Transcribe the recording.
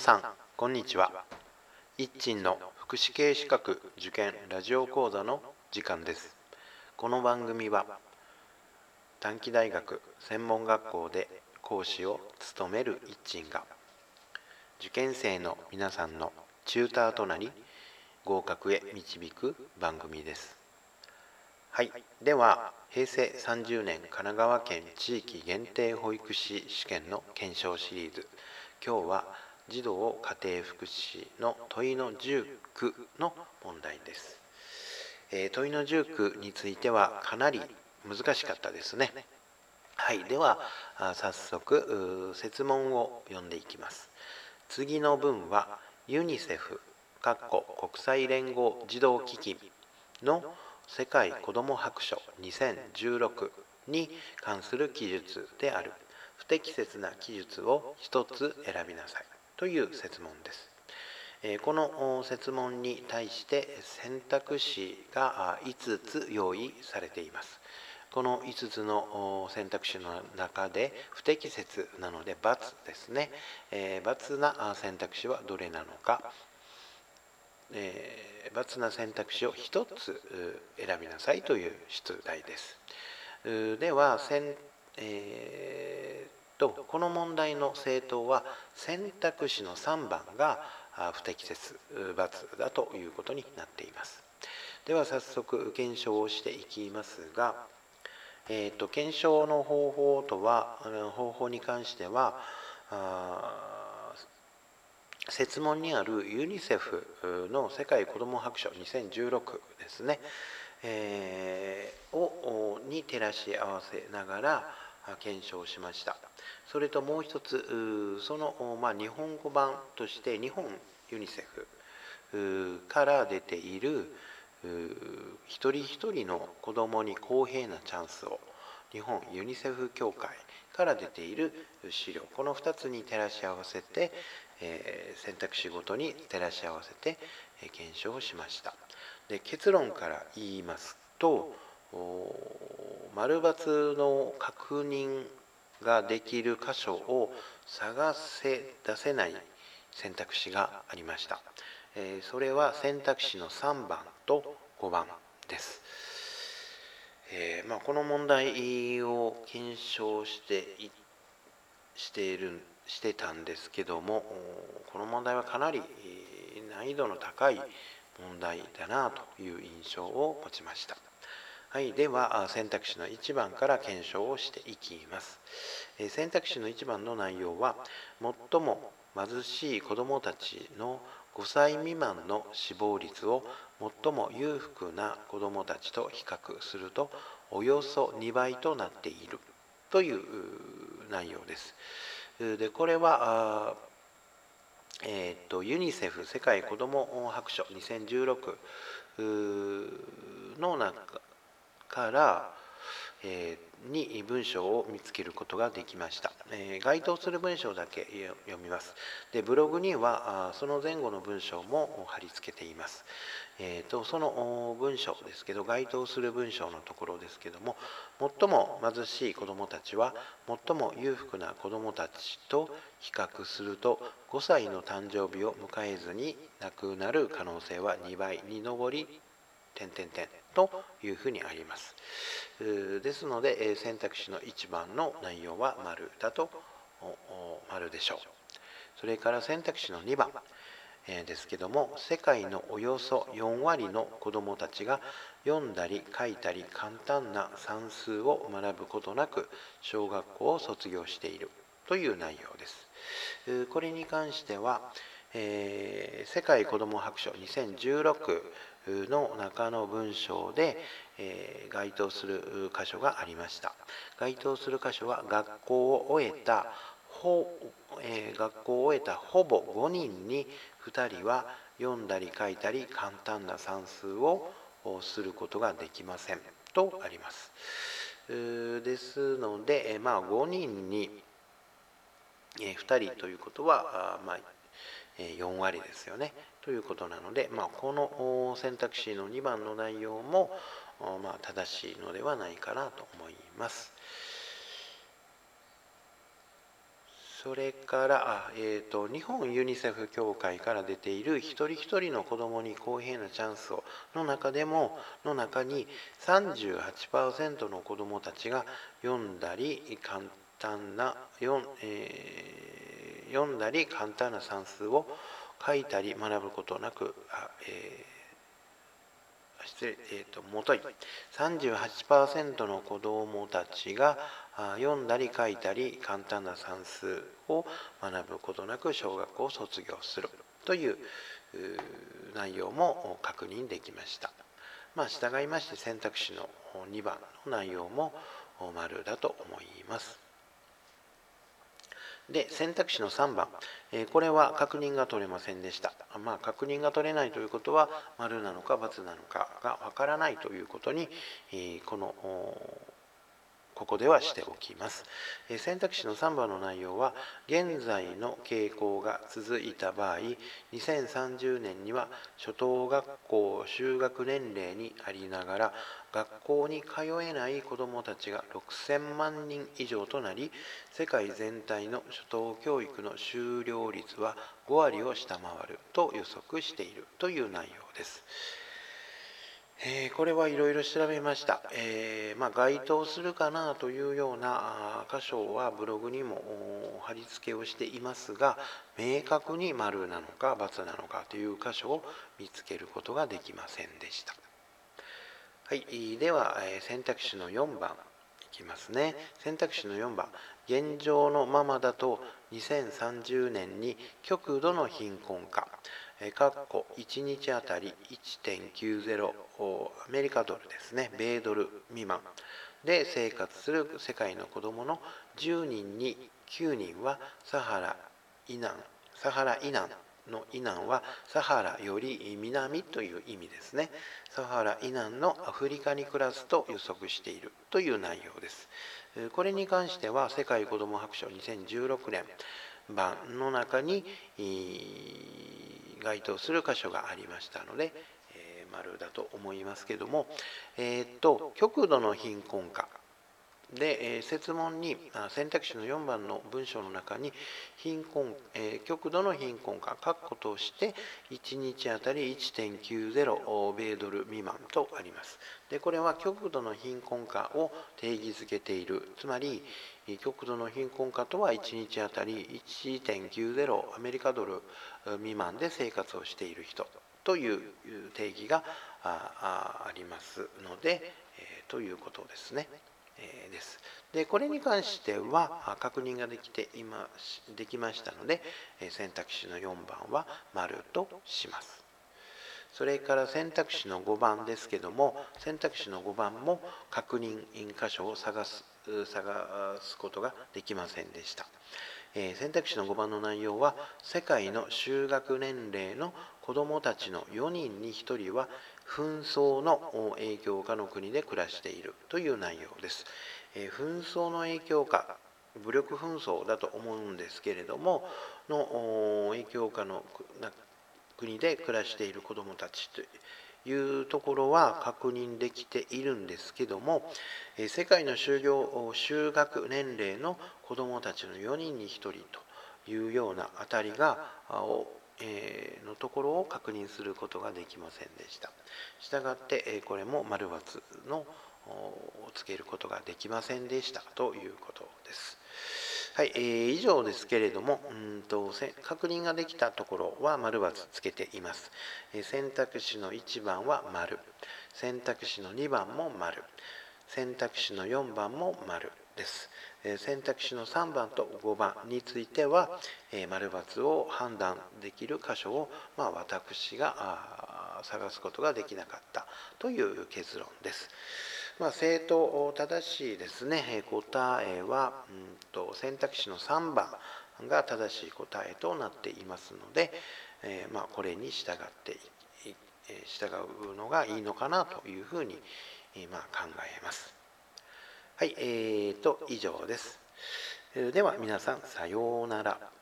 さんこんにちは。一鎮の福祉系資格受験ラジオ講座の時間です。この番組は短期大学専門学校で講師を務める一鎮が受験生の皆さんのチューターとなり合格へ導く番組です。はい。では平成30年神奈川県地域限定保育士試験の検証シリーズ。今日は児童家庭福祉の問いの19の問題です、えー、問いの19についてはかなり難しかったですね。はいでは早速設問を読んでいきます。次の文はユニセフ国際連合児童基金の世界子ども白書2016に関する記述である。不適切な記述を一つ選びなさい。という設問です。この設問に対して選択肢が5つ用意されています。この5つの選択肢の中で不適切なので×ですね。×な選択肢はどれなのかえー、×な選択肢を1つ選びなさいという出題です。では、えーと、この問題の正答は選択肢の3番が不適切×だということになっています。では早速検証をしていきますが、えーと、と検証の方法とは方法に関しては設問にあるユニセフの世界子ども白書2016ですね、えー、をに照らし合わせながら検証しましたそれともう一つその、まあ、日本語版として日本ユニセフから出ている一人一人の子どもに公平なチャンスを日本ユニセフ協会から出ている資料。この2つに照らし合わせて、え選択肢ごとに照らし合わせて、え検証しました。で結論から言いますと丸×の確認ができる箇所を探せ出せない選択肢がありました、えそれは選択肢の3番と5番です、えー、まあ、この問題を検証してしているしてたんですけどもこの問題はかなり難易度の高い問題だなという印象を持ちました。はい、では選択肢の1番から検証をしていきます。選択肢の1番の内容は最も貧しい子どもたちの5歳未満の死亡率を最も裕福な子どもたちと比較するとおよそ2倍となっているという内容です。でこれはえーと、ユニセフ世界子ども白書2016の中から、えー、に文章を見つけることができました、えー、該当する文章だけ読みます。でブログにはその前後の文章も貼り付けています。えーと、その文章ですけど該当する文章のところですけども最も貧しい子どもたちは最も裕福な子どもたちと比較すると5歳の誕生日を迎えずに亡くなる可能性は2倍に上り点点点というふうにあります。ですので選択肢の1番の内容は丸だと丸でしょう。それから選択肢の2番ですけども世界のおよそ4割の子どもたちが読んだり書いたり簡単な算数を学ぶことなく小学校を卒業しているという内容です。これに関しては、えー、世界子ども白書2016の中の文章で、えー、該当する箇所がありました。該当する箇所は学校を終えたほ、えー、学校を終えたほぼ5人に2人は読んだり書いたり簡単な算数をすることができませんとあります。ですので、まあ、5人に2人ということは、まあ、4割ですよね。ということなので、まあ、この選択肢の2番の内容も、まあ、正しいのではないかなと思います。それから、えーと、日本ユニセフ協会から出ている一人一人の子どもに公平なチャンスをの中でもの中に38%の子どもたちが読んだり簡単な読,、えー、読んだり簡単な算数を書いたり学ぶことなくあ、えー、失礼、えーと、もとい38%の子どもたちが読んだり書いたり簡単な算数を学ぶことなく小学校を卒業するという内容も確認できました。まあ、従いまして選択肢の2番の内容も丸だと思います。で選択肢の3番、えこれは確認が取れませんでした。まあ、確認が取れないということは丸なのか×なのかがわからないということに、えこのここではしておきます。選択肢の3番の内容は、現在の傾向が続いた場合、2030年には初等学校就学年齢にありながら、学校に通えない子どもたちが6000万人以上となり、世界全体の初等教育の終了率は5割を下回ると予測しているという内容です。えー、これはいろいろ調べました、えー、まあ、該当するかなというような箇所はブログにも貼り付けをしていますが明確に丸なのか×なのかという箇所を見つけることができませんでした。はい、では選択肢の4番いきますね。選択肢の4番。現状のままだと2030年に極度の貧困化。括弧1日あたり1.90アメリカドルですね。米ドル未満。で生活する世界の子どもの10人に9人はサハラ以南サハラ以南の以南はサハラより南という意味ですね。サハラ以南のアフリカに暮らすと予測している。という内容です。これに関しては世界子ども白書2016年版の中に該当する箇所がありましたので、えー、丸だと思いますけども、えー、っと極度の貧困化で、えー、設問に選択肢の4番の文章の中に貧困、えー、極度の貧困化括弧として1日あたり1.90米ドル未満とあります。でこれは極度の貧困化を定義づけているつまり極度の貧困化とは1日あたり1.90アメリカドル未満で生活をしている人という定義がありますので、えー、ということですね。です。でこれに関しては確認ができて今できましたので選択肢の4番は丸とします。それから選択肢の5番ですけども選択肢の5番も確認箇所を探す探すことができませんでした。え、選択肢の5番の内容は世界の就学年齢の子どもたちの4人に1人は紛争の影響下の国で暮らしているという内容です。え、紛争の影響下武力紛争だと思うんですけれどもの影響下の国で暮らしている子どもたちというところは確認できているんですけども世界の就業就学年齢の子どもたちの4人に1人というようなあたりがえのところを確認することができませんでした。したがって、えこれも丸×のをつけることができませんでしたということです。はい、えー、以上ですけれどもうんと確認ができたところは丸×つけています、え、選択肢の1番は丸選択肢の2番も丸選択肢の4番も丸です、選択肢の3番と5番については、え丸×を判断できる箇所を、まあ、私が探すことができなかったという結論です。まあ、正当正しいですね答えは、うんと、選択肢の3番が正しい答えとなっていますので、えー、まあ、これに従って従うのがいいのかなというふうに、まあ、考えます。はい、えーと、以上です。では皆さんさようなら。